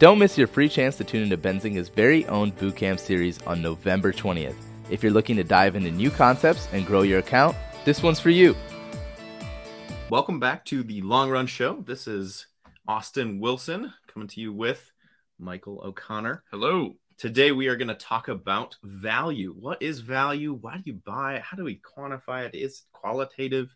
Don't miss your free chance to tune into Benzinga's very own bootcamp series on November 20th. If you're looking to dive into new concepts and grow your account, this one's for you. Welcome back to the Long Run Show. This is Austin Wilson coming to you with Michael O'Connor. Hello. Today we are going to talk about value. What is value? Why do you buy it? How do we quantify it? Is it qualitative?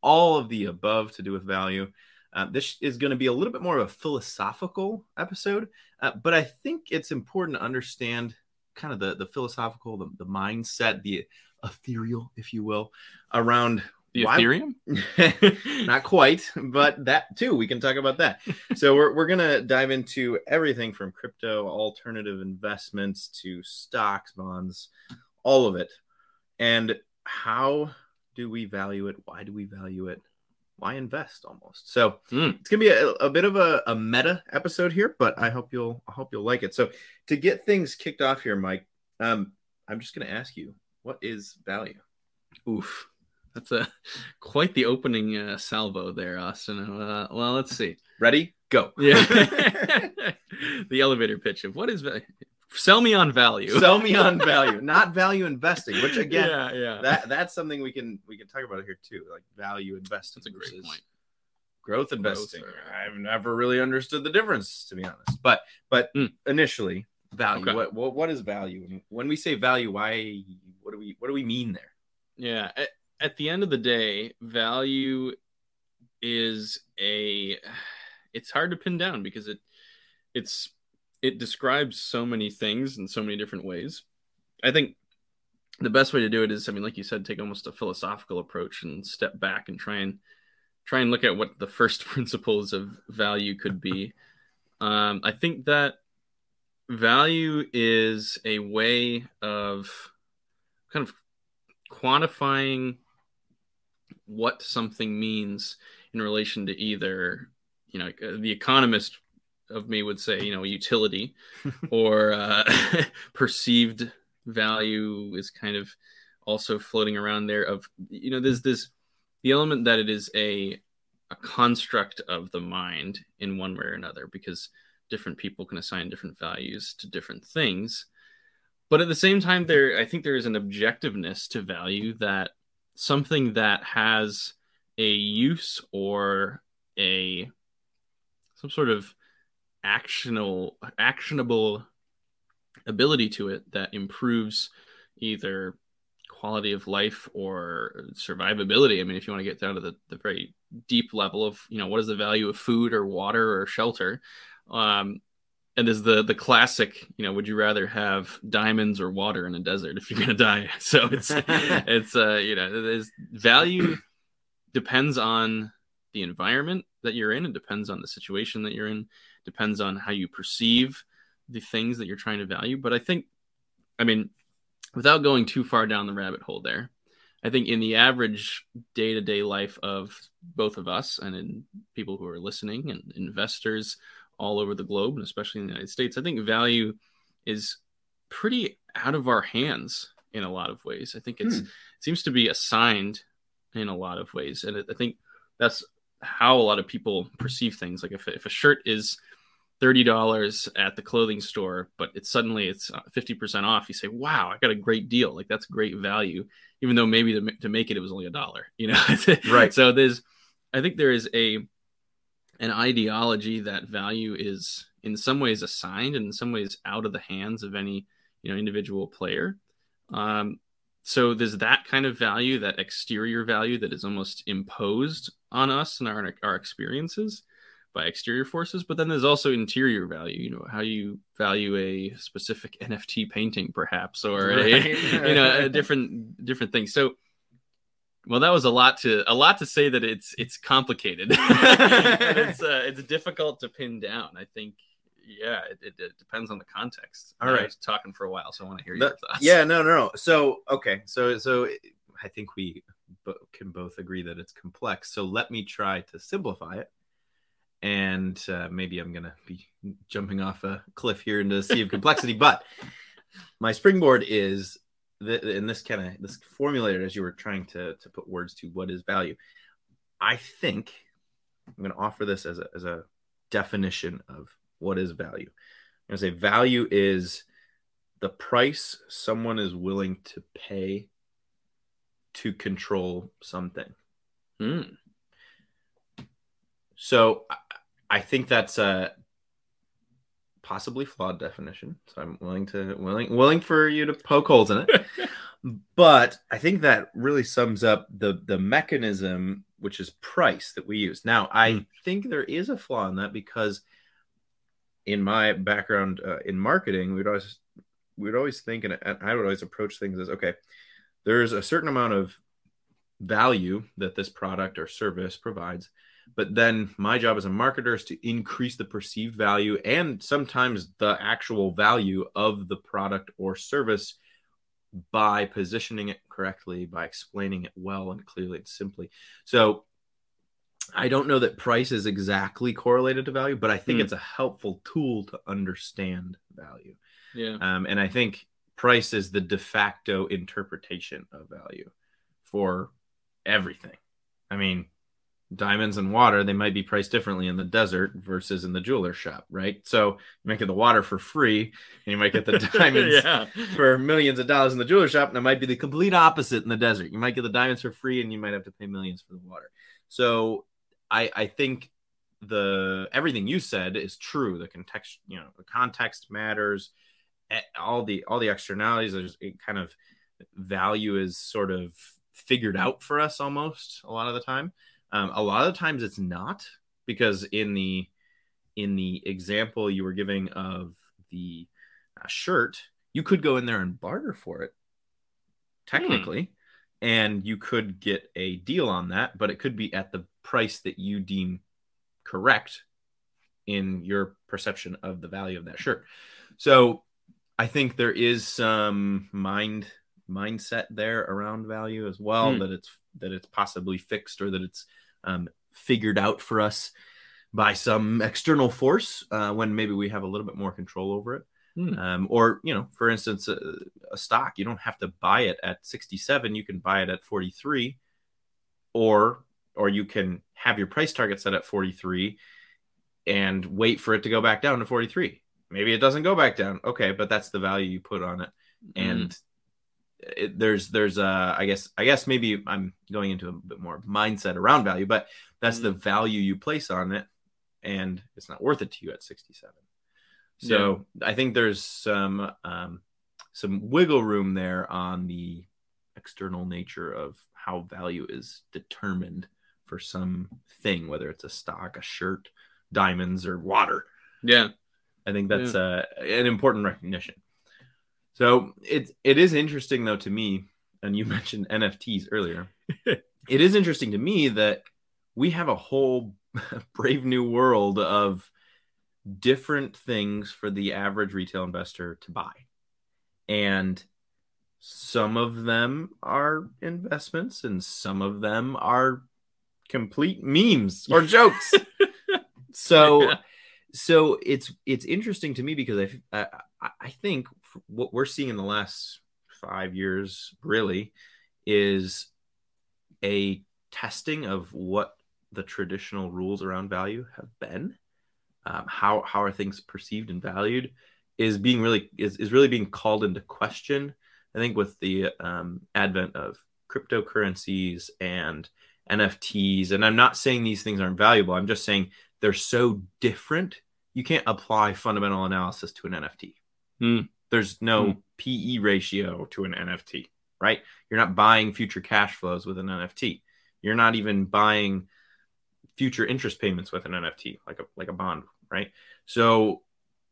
All of the above to do with value. Uh, this is going to be a little bit more of a philosophical episode, uh, but I think it's important to understand kind of the, the philosophical, the, the mindset, the ethereal, if you will, around The why- Ethereum? not quite, but that too. We can talk about that. so we're we're gonna dive into everything from crypto, alternative investments to stocks, bonds, all of it, and how do we value it? Why do we value it? Why invest? Almost. So Hmm. it's gonna be a, a bit of a, a meta episode here, but I hope you'll I hope you'll like it. So to get things kicked off here, Mike, um, I'm just gonna ask you, what is value? Oof. That's a quite the opening uh, salvo there, Austin. Uh, well, let's see. Ready? Go. Yeah. the elevator pitch of what is value? Sell me on value. sell me on value not value investing which again yeah, yeah. that that's something we can we can talk about here too like value investing That's a great point. growth investing or- i've never really understood the difference to be honest but but Hmm. initially value Okay. what, what what is value And when we say value why what do we what do we mean there Yeah. At, at the end of the day, value is a it's hard to pin down because it it's it describes so many things in so many different ways. I think the best way to do it is I mean like you said take almost a philosophical approach and step back and try and try and look at what the first principles of value could be. Um, I think that value is a way of kind of quantifying what something means in relation to either you know uh, the economist of me would say you know utility or uh, perceived value is kind of also floating around there of you know there's this the element that it is a a construct of the mind in one way or another because different people can assign different values to different things. But at the same time there i think there is an objectiveness to value that something that has a use or a some sort of actionable actionable ability to it that improves either quality of life or survivability. I mean if you want to get down to the, the very deep level of you know what is the value of food or water or shelter um, and there's the the classic you know would you rather have diamonds or water in a desert if you're gonna die? So it's it's uh you know there's value depends on the environment that you're in it depends on the situation that you're in depends on how you perceive the things that you're trying to value. But i think i mean without going too far down the rabbit hole there i think in the average day-to-day life of both of us and in people who are listening and investors all over the globe and especially in the united states i think value is pretty out of our hands in a lot of ways. I think it's Hmm. it seems to be assigned in a lot of ways. And i think that's how a lot of people perceive things. Like if, if a shirt is $30 at the clothing store but it's suddenly it's uh, 50% off you say wow i got a great deal. Like that's great value even though maybe to, to make it it was only a dollar you know? Right. so there's i think there is a an ideology that value is in some ways assigned and in some ways out of the hands of any you know individual player. Um, so there's that kind of value that exterior value that is almost imposed on us and our, our experiences by exterior forces but then there's also interior value you know how you value a specific nft painting perhaps or Right. a you know a different different things so well that was a lot to a lot to say that it's it's complicated. It's uh, it's difficult to pin down i think. Yeah it, it, it depends on the context. All I right. was talking for a while so i want to hear The- your thoughts. yeah no no no. So okay. So so i think we bo- can both agree that it's complex. So let me try to simplify it and uh, maybe i'm gonna be jumping off a cliff here into the sea of complexity but my springboard is the, in this kind of this formulated as you were trying to to put words to what is value i think i'm going to offer this as a, as a definition of what is value? I'm going to say value is the price someone is willing to pay to control something. Hmm. So I- think that's a possibly flawed definition. So I'm willing to willing willing for you to poke holes in it. but I think that really sums up the the mechanism which is price that we use. Now, I Hmm. think there is a flaw in that because in my background uh, in marketing, we'd always we'd always think and I would always approach things as okay, there's a certain amount of value that this product or service provides but then my job as a marketer is to increase the perceived value and sometimes the actual value of the product or service by positioning it correctly by explaining it well and clearly and simply so i don't know that price is exactly correlated to value but i think Hmm. it's a helpful tool to understand value Yeah. um, and I think price is the de facto interpretation of value for everything. I mean, diamonds and water, they might be priced differently in the desert versus in the jeweler shop, right? So you might get the water for free and you might get the diamonds yeah. for millions of dollars in the jeweler shop, and it might be the complete opposite in the desert. You might get the diamonds for free, and you might have to pay millions for the water. So I I think the everything you said is true. The context, you know, the context matters. All the all the externalities, there's it kind of value is sort of figured out for us almost a lot of the time. Um, a lot of times it's not because in the in the example you were giving of the uh, shirt, you could go in there and barter for it, technically, and you could get a deal on that, but it could be at the price that you deem correct in your perception of the value of that shirt. So I think there is some mind mindset there around value as well Hmm. that it's that it's possibly fixed or that it's um, figured out for us by some external force uh, when maybe we have a little bit more control over it. Hmm. Um, or, you know, for instance, a, a stock, you don't have to buy it at 67, you can buy it at 43 or or you can have your price target set at 43 and wait for it to go back down to 43. Maybe it doesn't go back down. Okay, but that's the value you put on it and it, there's there's uh i guess i guess maybe i'm going into a bit more mindset around value but that's the value you place on it and it's not worth it to you at 67 so i think there's some um some wiggle room there on the external nature of how value is determined for some thing whether it's a stock a shirt diamonds or water. Yeah. I think that's uh, an important recognition. So it it is interesting though to me, and you mentioned NFTs earlier. it is interesting to me that we have a whole brave new world of different things for the average retail investor to buy, and some of them are investments, and some of them are complete memes or jokes. so Yeah. so it's it's interesting to me because I I, I think what we're seeing in the last five years really is a testing of what the traditional rules around value have been. Um, how how are things perceived and valued is being really is, is really being called into question. I think with the um, advent of cryptocurrencies and NFTs, and I'm not saying these things aren't valuable. I'm just saying they're so different you can't apply fundamental analysis to an nft Hmm. There's no Hmm. pe ratio to an nft right? You're not buying future cash flows with an nft you're not even buying future interest payments with an nft like a like a bond right? So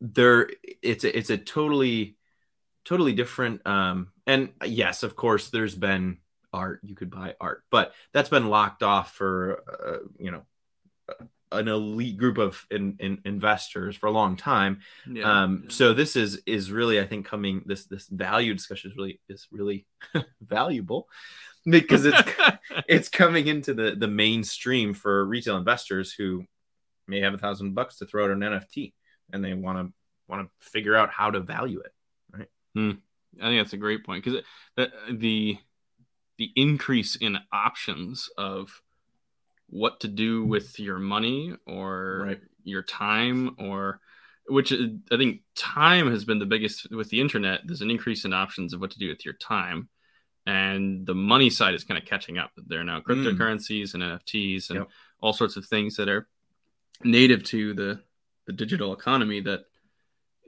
there it's a, it's a totally totally different um and yes of course there's been art. You could buy art but that's been locked off for uh, you know an elite group of in, in investors for a long time Yeah. um so this is is really i think coming this this value discussion is really is really valuable because it's it's coming into the the mainstream for retail investors who may have a thousand bucks to throw at an nft and they want to want to figure out how to value it Right. I think that's a great point because the, the the increase in options of what to do with your money or Right. your time or which is, I think time has been the biggest with the internet. There's an increase in options of what to do with your time, and the money side is kind of catching up. There are now cryptocurrencies and NFTs and Yep. all sorts of things that are native to the the digital economy. That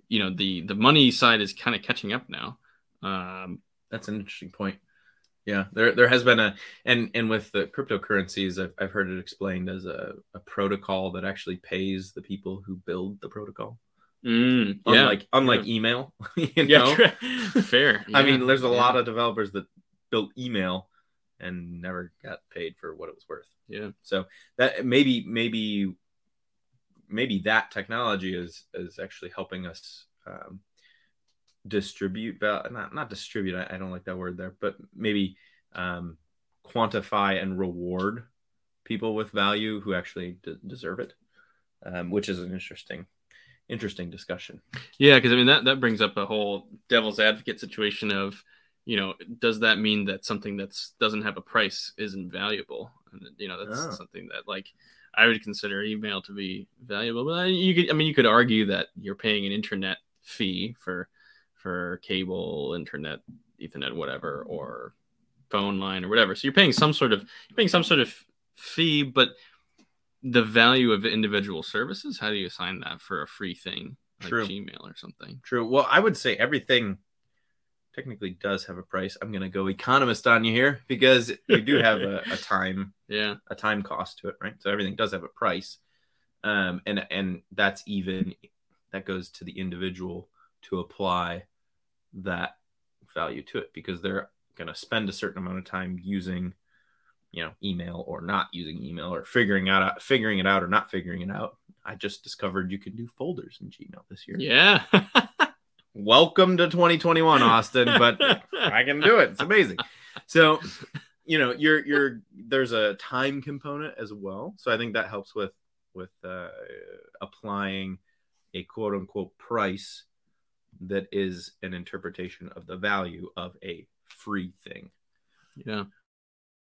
you know the the money side is kind of catching up now. Um, That's an interesting point. Yeah, there there has been a and and with the cryptocurrencies, I've, I've heard it explained as a, a protocol that actually pays the people who build the protocol. mm, yeah, Unlike unlike email, you yeah, know? fair. I mean, there's a yeah, lot of developers that built email and never got paid for what it was worth. yeah. So that maybe maybe maybe that technology is is actually helping us um, distribute val- not not distribute. I, I don't like that word there, but maybe um, quantify and reward people with value who actually d- deserve it, um, which is an interesting interesting discussion. Yeah, because I mean that that brings up a whole devil's advocate situation of, you know, does that mean that something that's doesn't have a price isn't valuable? And you know, that's Oh. something that like I would consider email to be valuable. But you could, I mean, you could argue that you're paying an internet fee for for cable, internet, Ethernet, whatever, or phone line or whatever. So you're paying some sort of you're paying some sort of fee, but the value of individual services, how do you assign that for a free thing like True. Gmail or something? True. Well, I would say everything technically does have a price. I'm going to go economist on you here because you do have a, a time Yeah. a time cost to it, right? So everything does have a price, um, and and that's even that goes to the individual to apply that value to it because they're going to spend a certain amount of time using, you know, email or not using email or figuring out figuring it out or not figuring it out. I just discovered you can do folders in Gmail this year. Yeah. Welcome to 2021, Austin, but I can do it. It's amazing. So, you know, you're you're there's a time component as well. So I think that helps with with uh, applying a quote unquote price that is an interpretation of the value of a free thing. Yeah.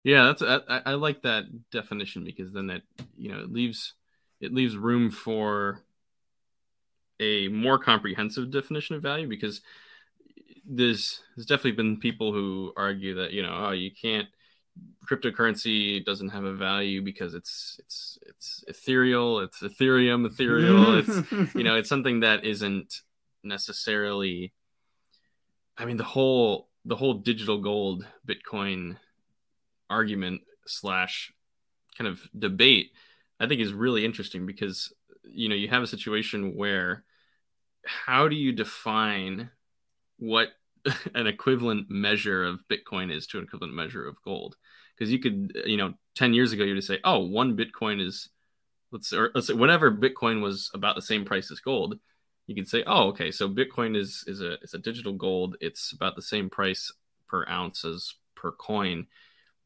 Yeah, that's I, I I like that definition because then that you know it leaves it leaves room for a more comprehensive definition of value because there's there's definitely been people who argue that you know oh you can't cryptocurrency doesn't have a value because it's it's it's ethereal it's ethereum ethereal it's you know it's something that isn't necessarily i mean the whole the whole digital gold bitcoin argument slash kind of debate i think is really interesting because you know you have a situation where how do you define what an equivalent measure of bitcoin is to an equivalent measure of gold? Because you could you know 10 years ago you would say oh one bitcoin is let's or let's say whenever bitcoin was about the same price as gold you could say oh okay so bitcoin is is a is a digital gold. It's about the same price per ounce as per coin.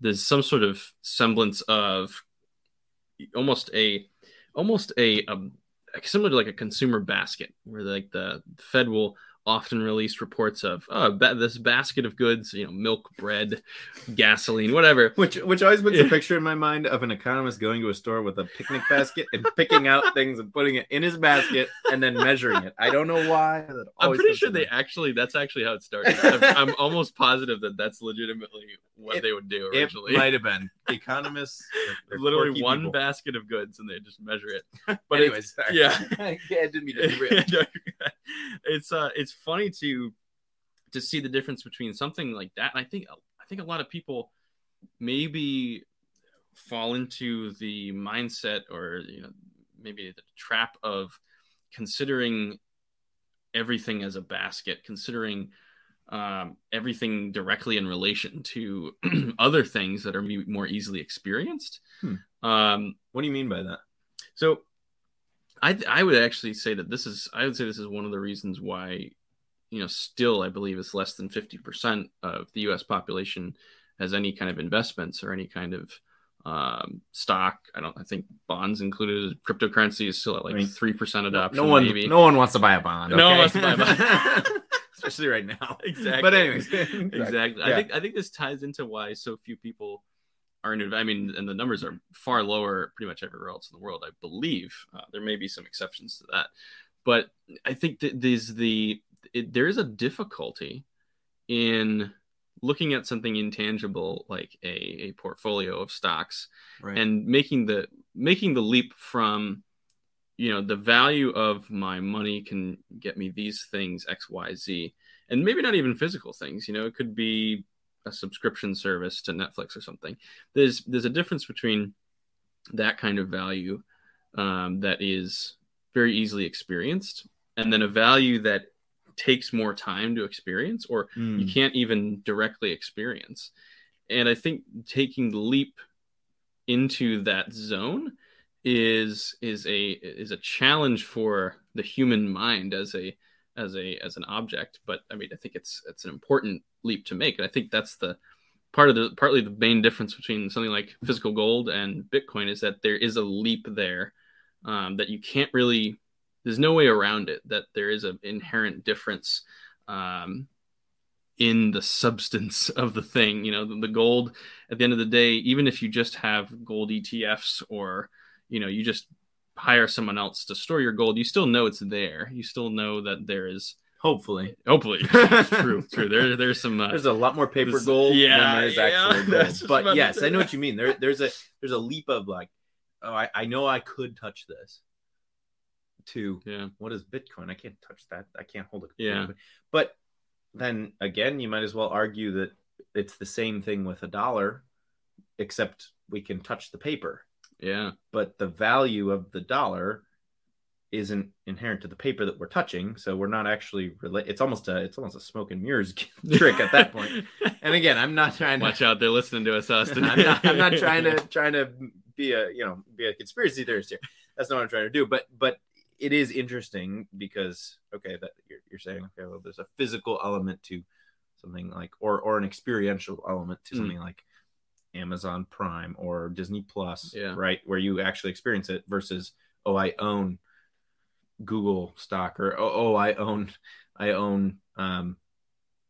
There's some sort of semblance of almost a almost a, um similar to like a consumer basket where like the fed will often released reports of oh ba- this basket of goods you know milk bread gasoline whatever Which which always puts Yeah. a picture in my mind of an economist going to a store with a picnic basket and picking out things and putting it in his basket and then measuring it. I don't know why. I'm pretty sure they actually that's actually how it started. I'm, I'm almost positive that that's legitimately what It- they would do It originally. might have been economists. they're- they're Literally one people. basket of goods and they just measure it. But anyways, yeah. I didn't mean to derail. it's uh it's funny to to see the difference between something like that. And I think I think a lot of people maybe fall into the mindset or you know maybe the trap of considering everything as a basket, considering um, everything directly in relation to other things that are more easily experienced. Hmm. Um, What do you mean by that? so I I would actually say that this is I would say this is one of the reasons why you know still I believe it's less than 50% of the US population has any kind of investments or any kind of um, stock. I don't I think bonds included cryptocurrency is still at like I mean, 3% adoption No one, maybe. no one wants to buy a bond. No one wants to buy a bond. especially right now. Exactly. But anyways, exactly. I Yeah. think I think this ties into why so few people are in. I mean, and the numbers are far lower pretty much everywhere else in the world. I believe uh, there may be some exceptions to that, but I think that these the it, there is a difficulty in looking at something intangible like a, a portfolio of stocks Right. and making the making the leap from you know the value of my money can get me these things x y z and maybe not even physical things you know it could be a subscription service to netflix or something there's there's a difference between that kind of value um, that is very easily experienced and then a value that takes more time to experience or Mm. you can't even directly experience. And I think taking the leap into that zone is is a is a challenge for the human mind as a as a as an object. But I mean, I think it's it's an important leap to make, and I think that's the part of the partly the main difference between something like physical gold and Bitcoin is that there is a leap there um, that you can't really. There's no way around it. That there is an inherent difference um, in the substance of the thing. You know, the, the gold at the end of the day, even if you just have gold ETFs or, you know, you just hire someone else to store your gold, you still know it's there. You still know that there is Hopefully. hopefully true, true. There, there's some. Uh, There's a lot more paper gold yeah, than there is yeah, actual gold. But yes, I know what you mean. There, there's a there's a leap of like, oh, I, I know I could touch this. To yeah, what is Bitcoin? I can't touch that. I can't hold it. Yeah. But then again, you might as well argue that it's the same thing with a dollar, except we can touch the paper. yeah, But the value of the dollar isn't inherent to the paper that we're touching, so we're not actually relate. It's almost a it's almost a smoke and mirrors trick at that point. And again, I'm not trying to Watch out, they're listening to us, Austin. I'm not, I'm not trying to trying to be a you know be a conspiracy theorist here. That's not what I'm trying to do. But but it is interesting because okay, that you're, you're saying okay, well, there's a physical element to something like or or an experiential element to Mm. something like Amazon Prime or Disney Plus, Yeah. right, where you actually experience it versus oh, I own Google stock or oh, oh I own I own um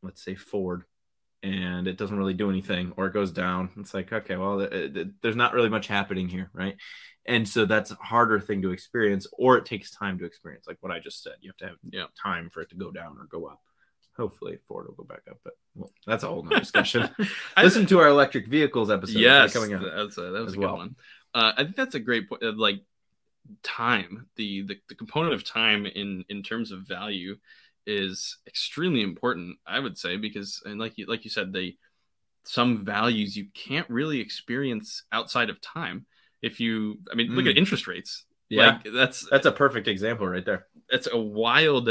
let's say Ford and it doesn't really do anything or it goes down it's like okay well th- th- there's not really much happening here right and so that's a harder thing to experience or it takes time to experience like what i just said you have to have Yeah. time for it to go down or go up hopefully ford will go back up but well, that's a whole nother discussion listen to our electric vehicles episode yes, coming up that's a, that was as a good well. one. Uh, I think that's a great point. Like time, the, the the component of time in in terms of value is extremely important. I would say because and like you like you said, they some values you can't really experience outside of time. If you, I mean, look Mm. at interest rates. yeah Like that's that's a perfect example right there that's a wild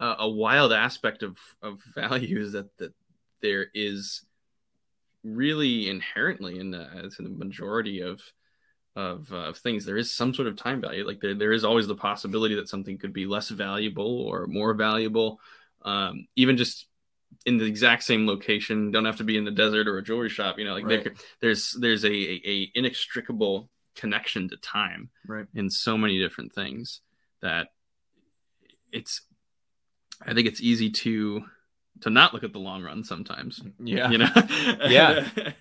uh, a wild aspect of of values that that there is really inherently in the, in the majority of of, uh, of things there is some sort of time value. Like there, there is always the possibility that something could be less valuable or more valuable. Um, even just in the exact same location don't have to be in the desert or a jewelry shop you know like Right. could- there's there's a, a, a inextricable connection to time right. in so many different things that it's i think it's easy to to not look at the long run sometimes. Yeah. You know? Yeah.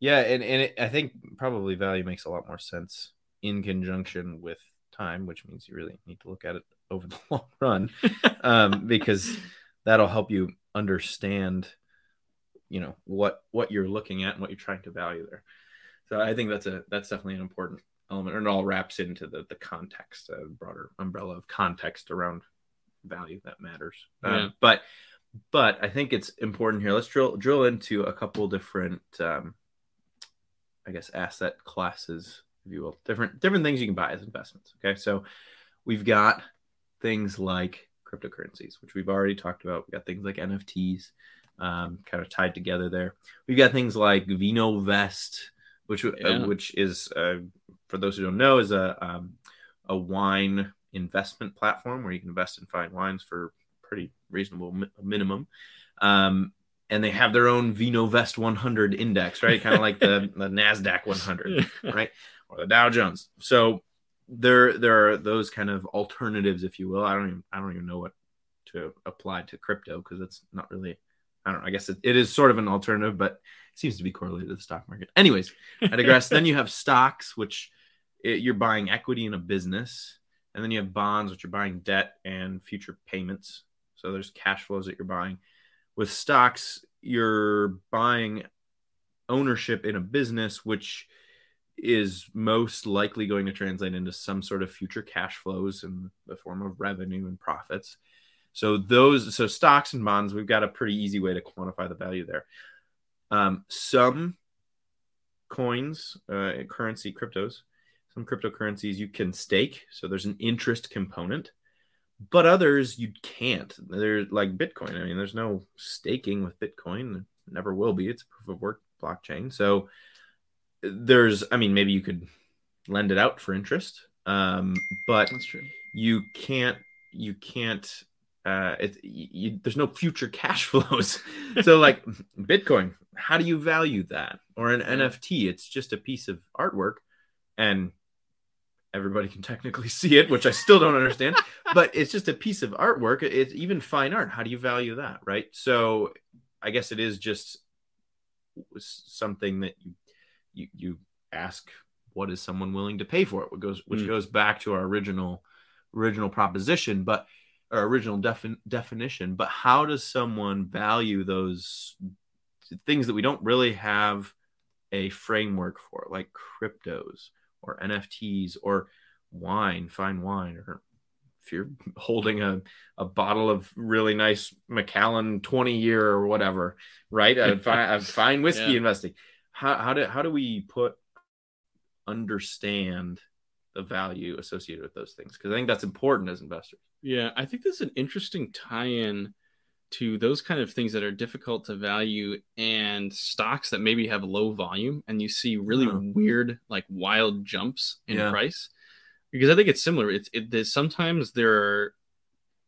Yeah, and, and it, I think probably value makes a lot more sense in conjunction with time, which means you really need to look at it over the long run, um, because that'll help you understand, you know, what what you're looking at and what you're trying to value there. So I think that's a that's definitely an important element, and it all wraps into the the context, a broader umbrella of context around value that matters. Uh, Yeah. but but I think it's important here. Let's drill drill into a couple different, um, I guess, asset classes, if you will, different different things you can buy as investments. Okay, so we've got things like cryptocurrencies, which we've already talked about. We've got things like NFTs, um, kind of tied together there. We've got things like VinoVest, which uh, which is uh, for those who don't know is a um, a wine investment platform where you can invest in fine wines for pretty reasonable mi- minimum. Um, and they have their own VinoVest 100 index, right? Kind of like the, the Nasdaq 100, right? Or the Dow Jones. So there there are those kind of alternatives, if you will. I don't even I don't even know what to apply to crypto because it's not really. I don't know. I guess it, it is sort of an alternative, but it seems to be correlated to the stock market. Anyways, I digress. then you have stocks, which it, you're buying equity in a business, and then you have bonds, which you're buying debt and future payments. So there's cash flows that you're buying. With stocks, you're buying ownership in a business, which is most likely going to translate into some sort of future cash flows in the form of revenue and profits. So those, so stocks and bonds, we've got a pretty easy way to quantify the value there. Um, some coins, uh, currency, cryptos, some cryptocurrencies you can stake, so there's an interest component, but others you can't. They're like Bitcoin. I mean, there's no staking with Bitcoin. never will be. It's proof of work blockchain. So there's, I mean, maybe you could lend it out for interest, um, but That's true. you can't. You can't. Uh, it, you, there's no future cash flows. so, like Bitcoin, how do you value that? Or an NFT, it's just a piece of artwork, and everybody can technically see it, which I still don't understand. but it's just a piece of artwork. It's even fine art. How do you value that, right? So, I guess it is just something that you you, you ask what is someone willing to pay for it, which goes which Mm. goes back to our original original proposition, but our original defin- definition. But how does someone value those things that we don't really have a framework for, like cryptos or NFTs or wine, fine wine, or if you're holding a, a bottle of really nice Macallan 20 year or whatever, right? A fine, a fine whiskey Yeah. investing. How, how do how do we put understand the value associated with those things? Because I think that's important as investors. Yeah, I think there's an interesting tie-in to those kind of things that are difficult to value and stocks that maybe have low volume and you see really Huh. weird like wild jumps in Yeah. price because i think it's similar it's it there's sometimes there are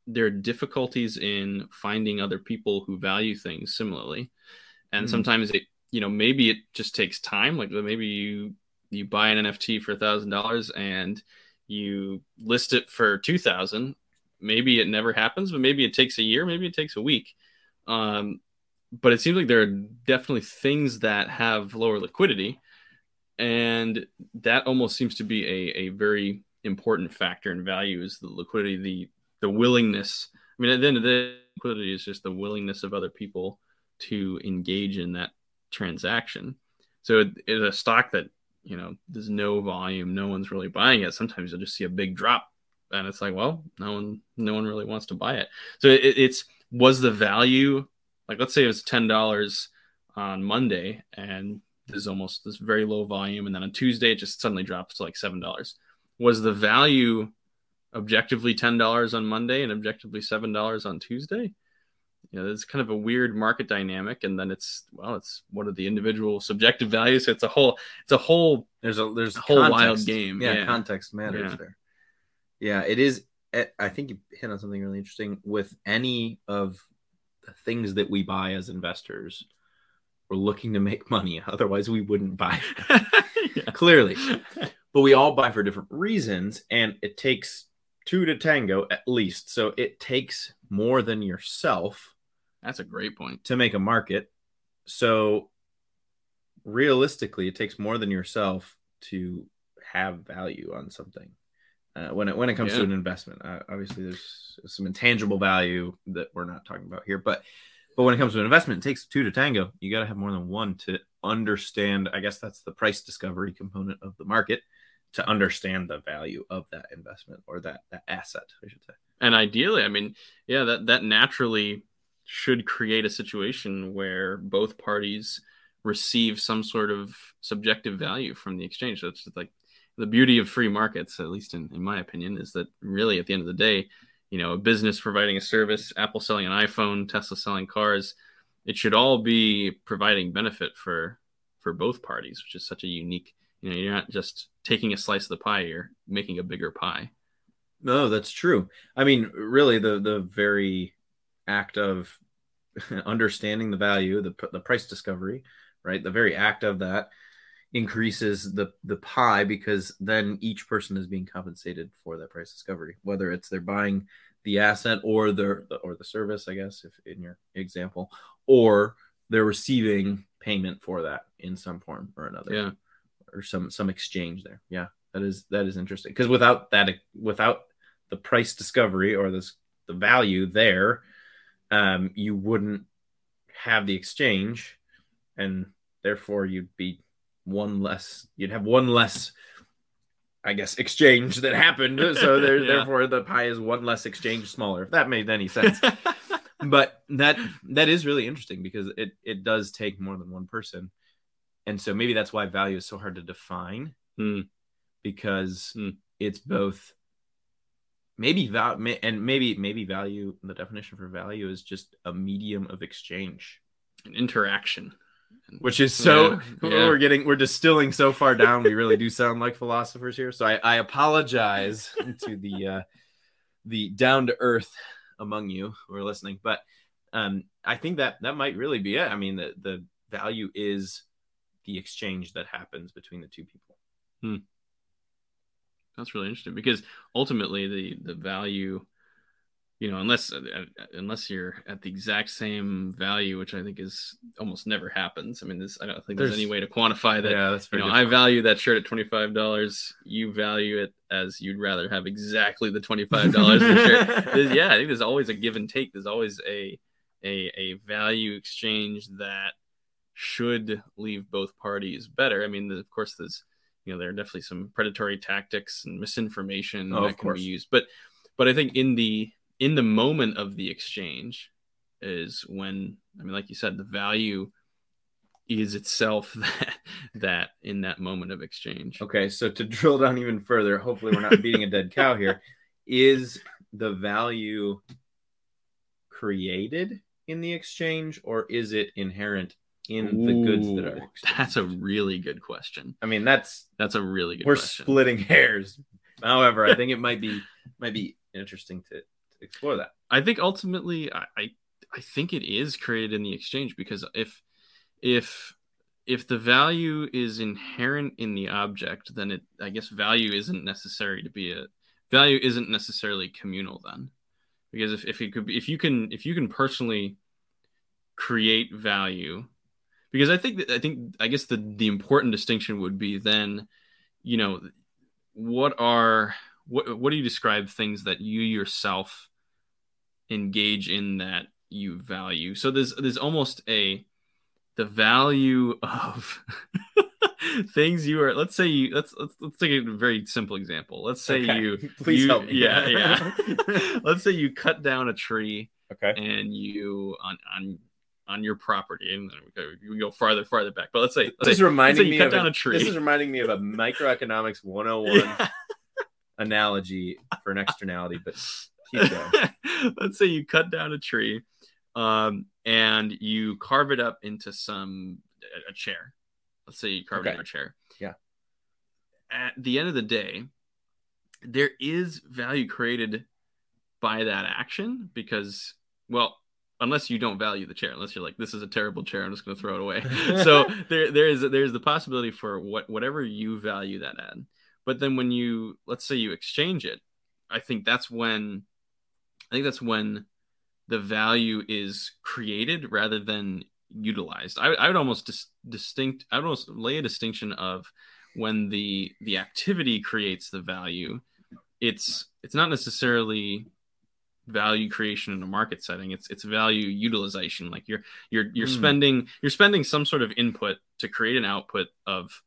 there are difficulties in finding other people who value things similarly and Hmm. sometimes it you know maybe it just takes time like maybe you you buy an nft for a thousand dollars and you list it for two thousand maybe it never happens, but maybe it takes a year, maybe it takes a week. Um, but it seems like there are definitely things that have lower liquidity, and that almost seems to be a, a very important factor in value is the liquidity, the the willingness. I mean, at the end of the day, liquidity is just the willingness of other people to engage in that transaction. So it is a stock that you know there's no volume, no one's really buying it. Sometimes you'll just see a big drop and it's like well no one no one really wants to buy it so it, it's was the value like let's say it was $10 on monday and there's almost this very low volume and then on tuesday it just suddenly drops to like $7 was the value objectively $10 on monday and objectively $7 on tuesday you know, it's kind of a weird market dynamic, and then it's well, it's what are the individual subjective values? So it's a whole, it's a whole There's a there's A whole wild game, Yeah, yeah. context matters Yeah. there. Yeah, it is. eh, I think you hit on something really interesting with any of the things that we buy as investors. We're looking to make money. Otherwise, we wouldn't buy. Yeah. Clearly, but we all buy for different reasons, and it takes two to tango at least. So it takes more than yourself That's a great point. to make a market. So realistically, it takes more than yourself to have value on something. Uh, when it when it comes to an investment, uh, obviously there's some intangible value that we're not talking about here, but but when it comes to an investment, it takes two to tango. You got to have more than one to understand. I guess that's the price discovery component of the market to understand the value of that investment or that, that asset, I should say. And ideally, I mean, yeah, that that naturally should create a situation where both parties receive some sort of subjective value from the exchange. So it's just like the beauty of free markets, at least in, in my opinion, is that really at the end of the day, you know, a business providing a service, Apple selling an iPhone, Tesla selling cars, it should all be providing benefit for for both parties, which is such a unique. You know, you're not just taking a slice of the pie; you're making a bigger pie. No, that's true. I mean, really, the the very act of understanding the value, the the price discovery, right? The very act of that increases the the pie because then each person is being compensated for that price discovery, whether it's they're buying the asset or the or the service, I guess, if in your example, or they're receiving payment for that in some form or another Yeah. or some some exchange there. Yeah, that is that is interesting because without that without the price discovery or this the value there, um, you wouldn't have the exchange, and therefore you'd be one less. You'd have one less. I guess exchange that happened. So there, Yeah. therefore the pie is one less exchange smaller. If that made any sense but that that is really interesting because it it does take more than one person and so maybe that's why value is so hard to define Hmm. because Hmm. it's both maybe val and maybe maybe value the definition for value is just a medium of exchange An interaction. Which is so Yeah, yeah. we're getting we're distilling so far down. We really do sound like philosophers here. So i, I apologize to the uh the down to earth among you who are listening. But um i think that that might really be it. I mean the the value is the exchange that happens between the two people. That's really interesting because ultimately the the value, you know, unless uh, unless you're at the exact same value, which I think is almost never happens. I mean, this I don't think there's, There's- any way to quantify that. yeah that's You know, I value that shirt at twenty five dollars. You value it as you'd rather have exactly the twenty five dollars shirt. Yeah, I think there's always a give and take. There's always a a a value exchange that should leave both parties better. I mean, of course, there's you know there are definitely some predatory tactics and misinformation Oh, that can course. be used, but but I think in the in the moment of the exchange is when I mean, like you said, the value is itself that that in that moment of exchange. Okay, so to drill down even further, hopefully we're not beating a dead cow here. Is the value created in the exchange or is it inherent in the goods that are exchanged? That's a really good question. I mean, that's That's a really good we're question. splitting hairs. However, I think it might be might be interesting to explore that. I think ultimately, I, I I think it is created in the exchange because if if if the value is inherent in the object, then it I guess value isn't necessary to be a value isn't necessarily communal then because if, if it could be if you can if you can personally create value because I think that I think I guess the the important distinction would be then you know what are what what do you describe things that you yourself engage in that you value so there's there's almost a the value of things you are let's say you let's let's, let's take a very simple example let's say Okay. you Please you- help me. yeah yeah let's say you cut down a tree Okay. and you on on on your property and then we go, we go farther farther back but let's say let's This is say, let's reminding say me of a, a tree This is reminding me of a microeconomics 101 Yeah. analogy for an externality, but. let's say you cut down a tree um, and you carve it up into some a, a chair. Let's say you carve it Okay. into a chair. Yeah. at the end of the day there is value created by that action because well unless you don't value the chair unless you're like this is a terrible chair i'm just going to throw it away. So there there is there's the possibility for what whatever you value that at. But then when you let's say you exchange it i think that's when i think that's when the value is created rather than utilized. I, I would almost dis- distinct i would almost lay a distinction of when the the activity creates the value. It's it's not necessarily value creation in a market setting. It's it's value utilization. Like you're you're you're Hmm. spending you're spending some sort of input to create an output of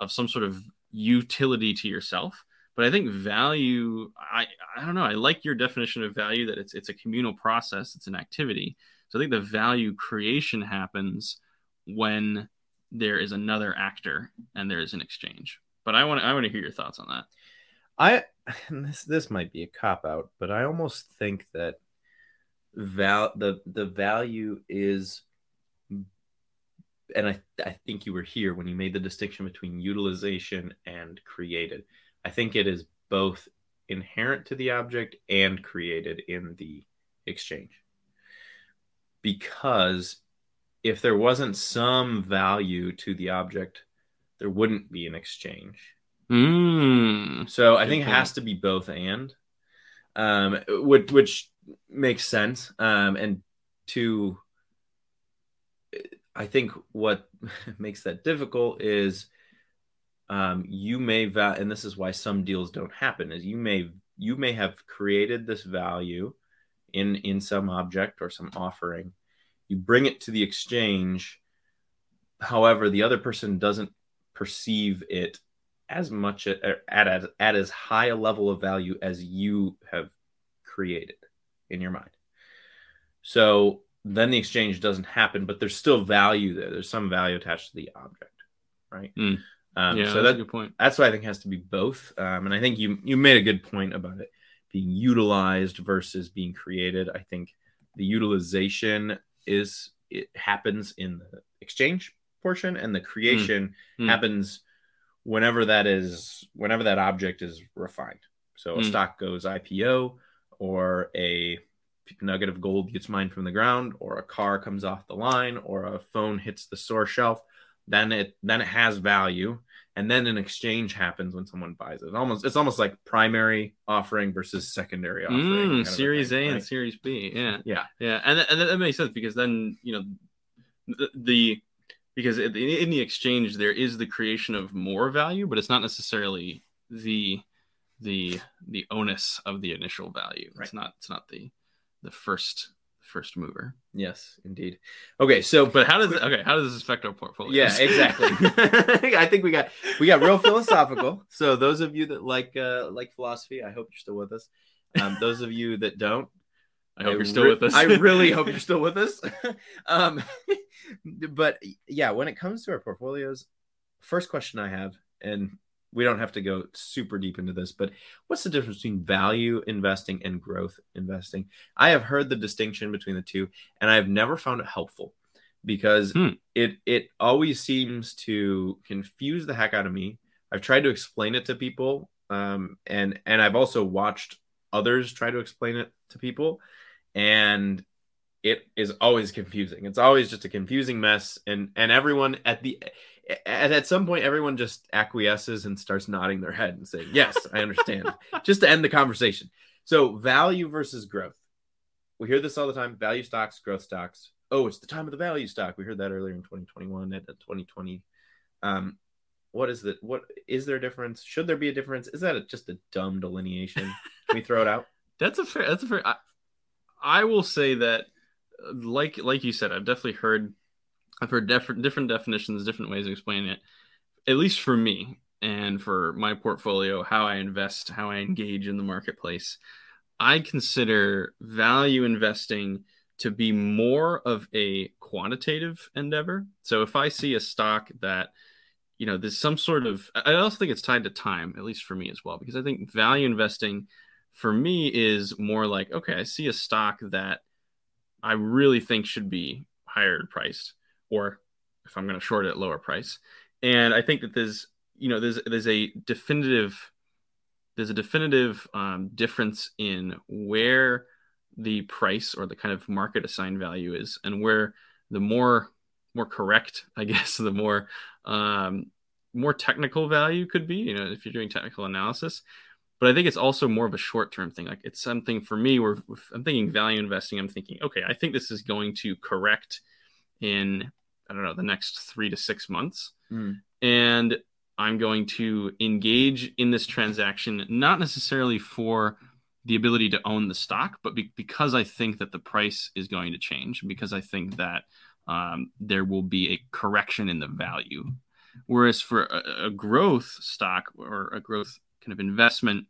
of some sort of utility to yourself but i think value i i don't know i like your definition of value that it's it's a communal process it's an activity. So i think the value creation happens when there is another actor and there is an exchange. But i want to i want to hear your thoughts on that. I this this might be a cop out, but I almost think that val the the value is and I I think you were here when you made the distinction between utilization and created. I think it is both inherent to the object and created in the exchange. Because if there wasn't some value to the object, there wouldn't be an exchange. mm. So I think it has to be both and, um, which which makes sense. Um, and to, I think what makes that difficult is, um, you may val, and this is why some deals don't happen. Is you may you may have created this value in in some object or some offering you bring it to the exchange however the other person doesn't perceive it as much at, at, at, at as high a level of value as you have created in your mind so then the exchange doesn't happen but there's still value there there's some value attached to the object right Mm. Um, yeah, so that's that, a good point. that's why I think has to be both. Um, and I think you you made a good point about it being utilized versus being created. I think the utilization is it happens in the exchange portion, and the creation Mm. happens whenever that is whenever that object is refined. So a Mm. stock goes IPO, or a nugget of gold gets mined from the ground, or a car comes off the line, or a phone hits the store shelf then it then it has value and then an exchange happens when someone buys it almost it's almost like primary offering versus secondary offering Mm, of series thing, A and? Series B. Yeah. Yeah. Yeah. And, that- and that makes sense because then, you know, the, the because in in the exchange, there is the creation of more value, but it's not necessarily the, the, the onus of the initial value. Right. It's not, it's not the, the first, first mover. yes indeed okay so But how does, okay, how does this affect our portfolio? yeah exactly i think we got we got real philosophical so those of you that like uh like philosophy i hope you're still with us um, those of you that don't I hope I you're still re- with us. I really hope you're still with us. um, but yeah, when it comes to our portfolios, first question I have, and we don't have to go super deep into this, but what's the difference between value investing and growth investing? I have heard the distinction between the two, and I've never found it helpful because Hmm. it it always seems to confuse the heck out of me. I've tried to explain it to people, um, and and I've also watched others try to explain it to people, and it is always confusing. It's always just a confusing mess, and and everyone at the at, at some point everyone just acquiesces and starts nodding their head and saying, "Yes, I understand," just to end the conversation. So value versus growth. We hear this all the time: value stocks, growth stocks. Oh, it's the time of the value stock. We heard that earlier in 2021 at 2020. Um, what is the what is there a difference? Should there be a difference? Is that a, just a dumb delineation? Can we throw it out? That's a fair. That's a fair. I, I will say that, like like you said, I've definitely heard, I've heard different different definitions, different ways of explaining it. At least for me and for my portfolio, how I invest, how I engage in the marketplace, I consider value investing to be more of a quantitative endeavor. So if I see a stock that you know there's some sort of i also think it's tied to time at least for me as well because i think value investing for me is more like okay i see a stock that i really think should be higher priced or if i'm going to short it at lower price. And i think that there's you know there's there's a definitive there's a definitive um, difference in where the price or the kind of market assigned value is and where the more more correct i guess the more um, more technical value could be you know if you're doing technical analysis. But i think it's also more of a short term thing. Like it's something for me where i'm thinking value investing i'm thinking okay i think this is going to correct in i don't know the next three to six months Mm. and i'm going to engage in this transaction not necessarily for the ability to own the stock but be- because i think that the price is going to change because i think that um, there will be a correction in the value Whereas for a, a growth stock or a growth kind of investment,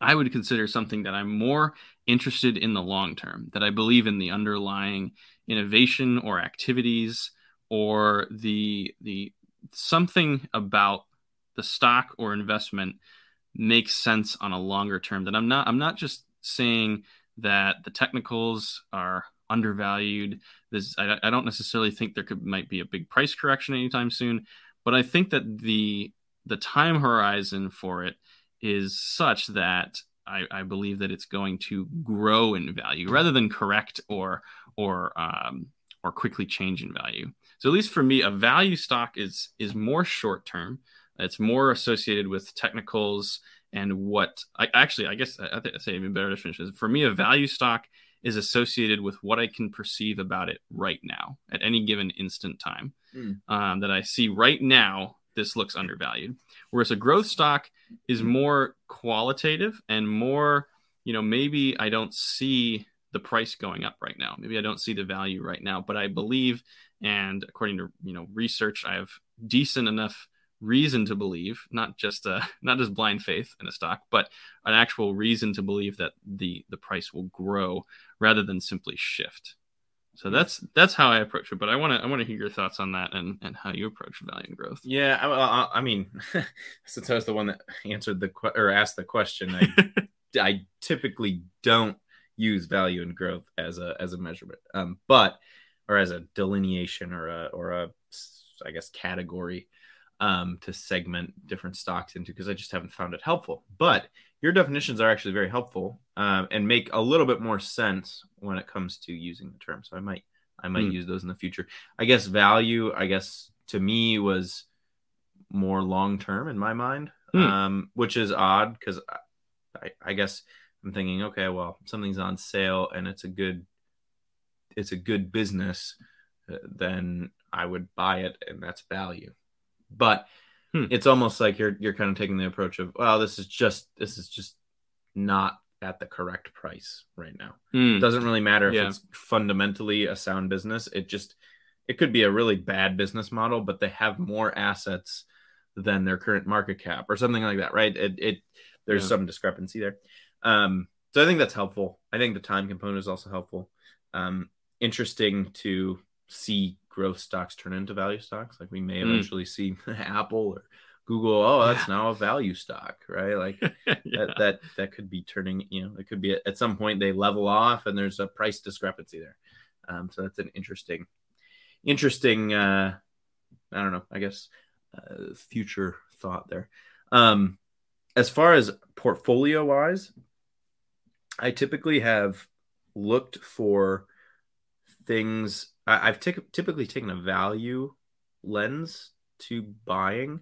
I would consider something that I'm more interested in the long term, that I believe in the underlying innovation or activities or the the something about the stock or investment makes sense on a longer term that I'm not I'm not just saying that the technicals are undervalued. This I, I don't necessarily think there could might be a big price correction anytime soon, but I think that the the time horizon for it is such that I, I believe that it's going to grow in value rather than correct or or um, or quickly change in value. So at least for me, a value stock is is more short term. It's more associated with technicals and what I actually I guess I, I think I say even better definition is for me a value stock is associated with what I can perceive about it right now at any given instant time Mm. um, that I see right now this looks undervalued. Whereas a growth stock is more qualitative and more, you know, maybe I don't see the price going up right now. Maybe I don't see the value right now, but I believe and according to, you know, research, I have decent enough reason to believe, not just uh, not just blind faith in a stock, but an actual reason to believe that the the price will grow rather than simply shift. So that's that's how I approach it. But I want to I want to hear your thoughts on that and and how you approach value and growth. Yeah, I, I mean, since I was the one that answered the or asked the question, I I typically don't use value and growth as a as a measurement, um, but or as a delineation or a or a I guess category um, to segment different stocks into because I just haven't found it helpful. But your definitions are actually very helpful um, and make a little bit more sense when it comes to using the term. So I might I might mm. use those in the future. I guess value, I guess to me was more long term in my mind, mm. um, which is odd because I, I guess I'm thinking, okay, well, something's on sale and it's a good it's a good business, uh, then I would buy it and that's value. But hmm. it's almost like you're you're kind of taking the approach of, well, this is just this is just not at the correct price right now. Hmm. It doesn't really matter if yeah. it's fundamentally a sound business. It just it could be a really bad business model, but they have more assets than their current market cap or something like that, right? It, it there's yeah. some discrepancy there. Um, so I think that's helpful. I think the time component is also helpful. Um, interesting to see growth stocks turn into value stocks. Like we may hmm. eventually mm. see Apple or Google. Oh, that's yeah. now a value stock, right? Like yeah. that, that that could be turning. You know, it could be at some point they level off and there's a price discrepancy there. Um, so that's an interesting, interesting. Uh, I don't know. I guess uh, future thought there. Um, as far as portfolio wise, I typically have looked for things I, have t- typically taken a value lens to buying,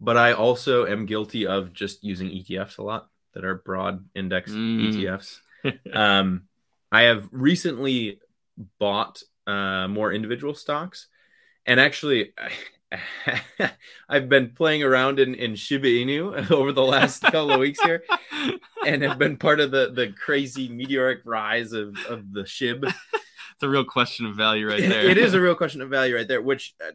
but I also am guilty of just using ETFs a lot that are broad index mm. ETFs. um, I have recently bought uh, more individual stocks, and actually, I've been playing around in, in Shiba Inu over the last couple of weeks here, and have been part of the the crazy meteoric rise of of the SHIB it's a real question of value right there. it is a real question of value right there, which uh,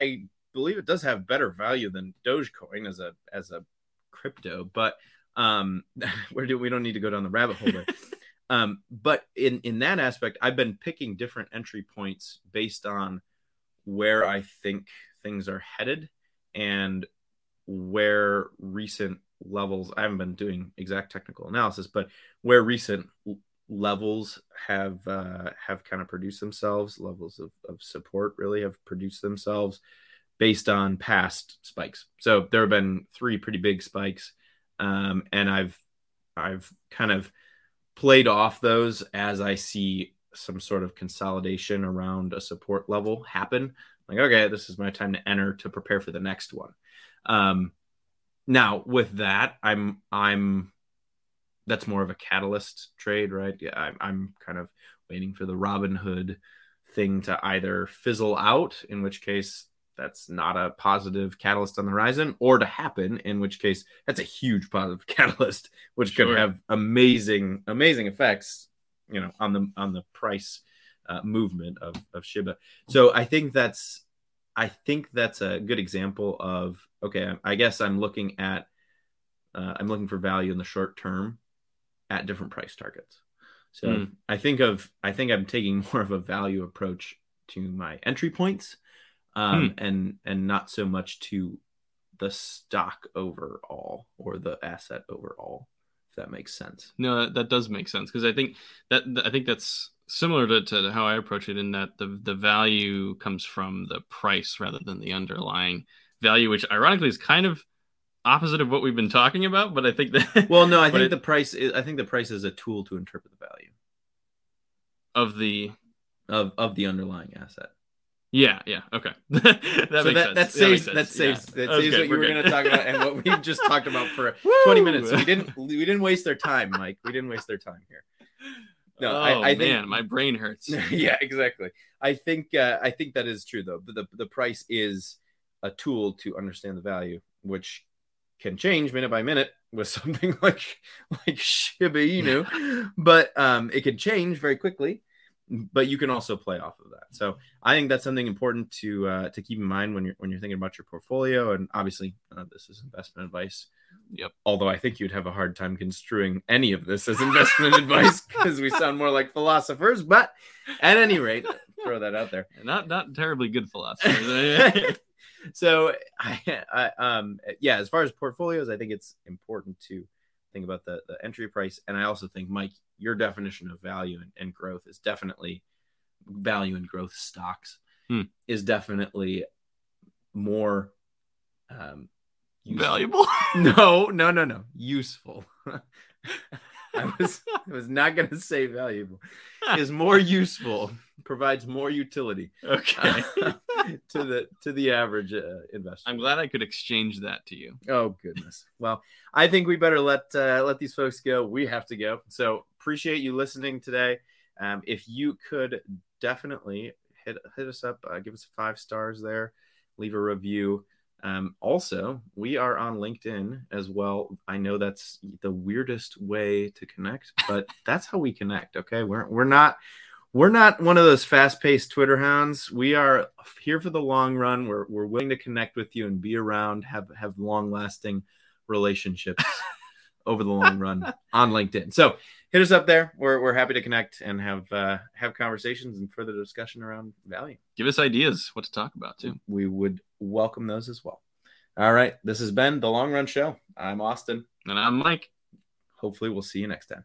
I believe it does have better value than Dogecoin as a as a crypto, but um, where do we don't need to go down the rabbit hole there. um, but in in that aspect, I've been picking different entry points based on where I think things are headed and where recent levels I haven't been doing exact technical analysis, but where recent levels have uh, have kind of produced themselves levels of, of support really have produced themselves based on past spikes. So there have been three pretty big spikes um, and i've i've kind of played off those as i see some sort of consolidation around a support level happen. Like okay this is my time to enter to prepare for the next one. Um, now with that i'm i'm that's more of a catalyst trade, right? Yeah, I'm, I'm kind of waiting for the Robinhood thing to either fizzle out, in which case that's not a positive catalyst on the horizon, or to happen, in which case that's a huge positive catalyst, which sure. could have amazing, amazing effects, you know, on the on the price uh, movement of of Shiba. So I think that's I think that's a good example of okay. I guess I'm looking at uh, I'm looking for value in the short term at different price targets. So mm. I think of I think I'm taking more of a value approach to my entry points, um, mm. and and not so much to the stock overall or the asset overall. If that makes sense. No, that, that does make sense because I think that I think that's similar to, to how I approach it in that the the value comes from the price rather than the underlying value, which ironically is kind of opposite of what we've been talking about, but I think that Well, no, I think it, the price is I think the price is a tool to interpret the value of the of of the underlying asset. Yeah, yeah, okay. that so that, that, saves that, that saves yeah. that saves what you were going to talk about and what we just talked about for 20 minutes. We didn't we didn't waste their time, Mike. We didn't waste their time here. No, oh, I, I think, man, my brain hurts. yeah, exactly. I think uh, I think that is true though. But The the price is a tool to understand the value, which can change minute by minute with something like like Shiba Inu, but um, it can change very quickly. But you can also play off of that. So I think that's something important to uh, to keep in mind when you're when you're thinking about your portfolio. And obviously, uh, this is investment advice. Yep. Although I think you'd have a hard time construing any of this as investment advice because we sound more like philosophers. But at any rate, throw that out there. Not not terribly good philosophers. so I, I um yeah as far as portfolios i think it's important to think about the, the entry price and i also think mike your definition of value and, and growth is definitely value and growth stocks Hmm. is definitely more um useful. Valuable. no no no no useful I was I was not going to say valuable. Is more useful, provides more utility Okay. to the to the average uh, investor. I'm glad I could exchange that to you. Oh goodness. Well, I think we better let uh, let these folks go. We have to go. So appreciate you listening today. Um, if you could definitely hit hit us up, uh, give us five stars there, leave a review. Um, also, we are on LinkedIn as well. I know that's the weirdest way to connect, but that's how we connect. Okay, we're we're not we're not one of those fast-paced Twitter hounds. We are here for the long run. We're we're willing to connect with you and be around, have have long-lasting relationships over the long run on LinkedIn. So hit us up there. We're we're happy to connect and have uh, have conversations and further discussion around value. Give us ideas what to talk about too. We would welcome those as well. All right, this has been the Long Run Show. I'm Austin. And I'm Mike. Hopefully, we'll see you next time.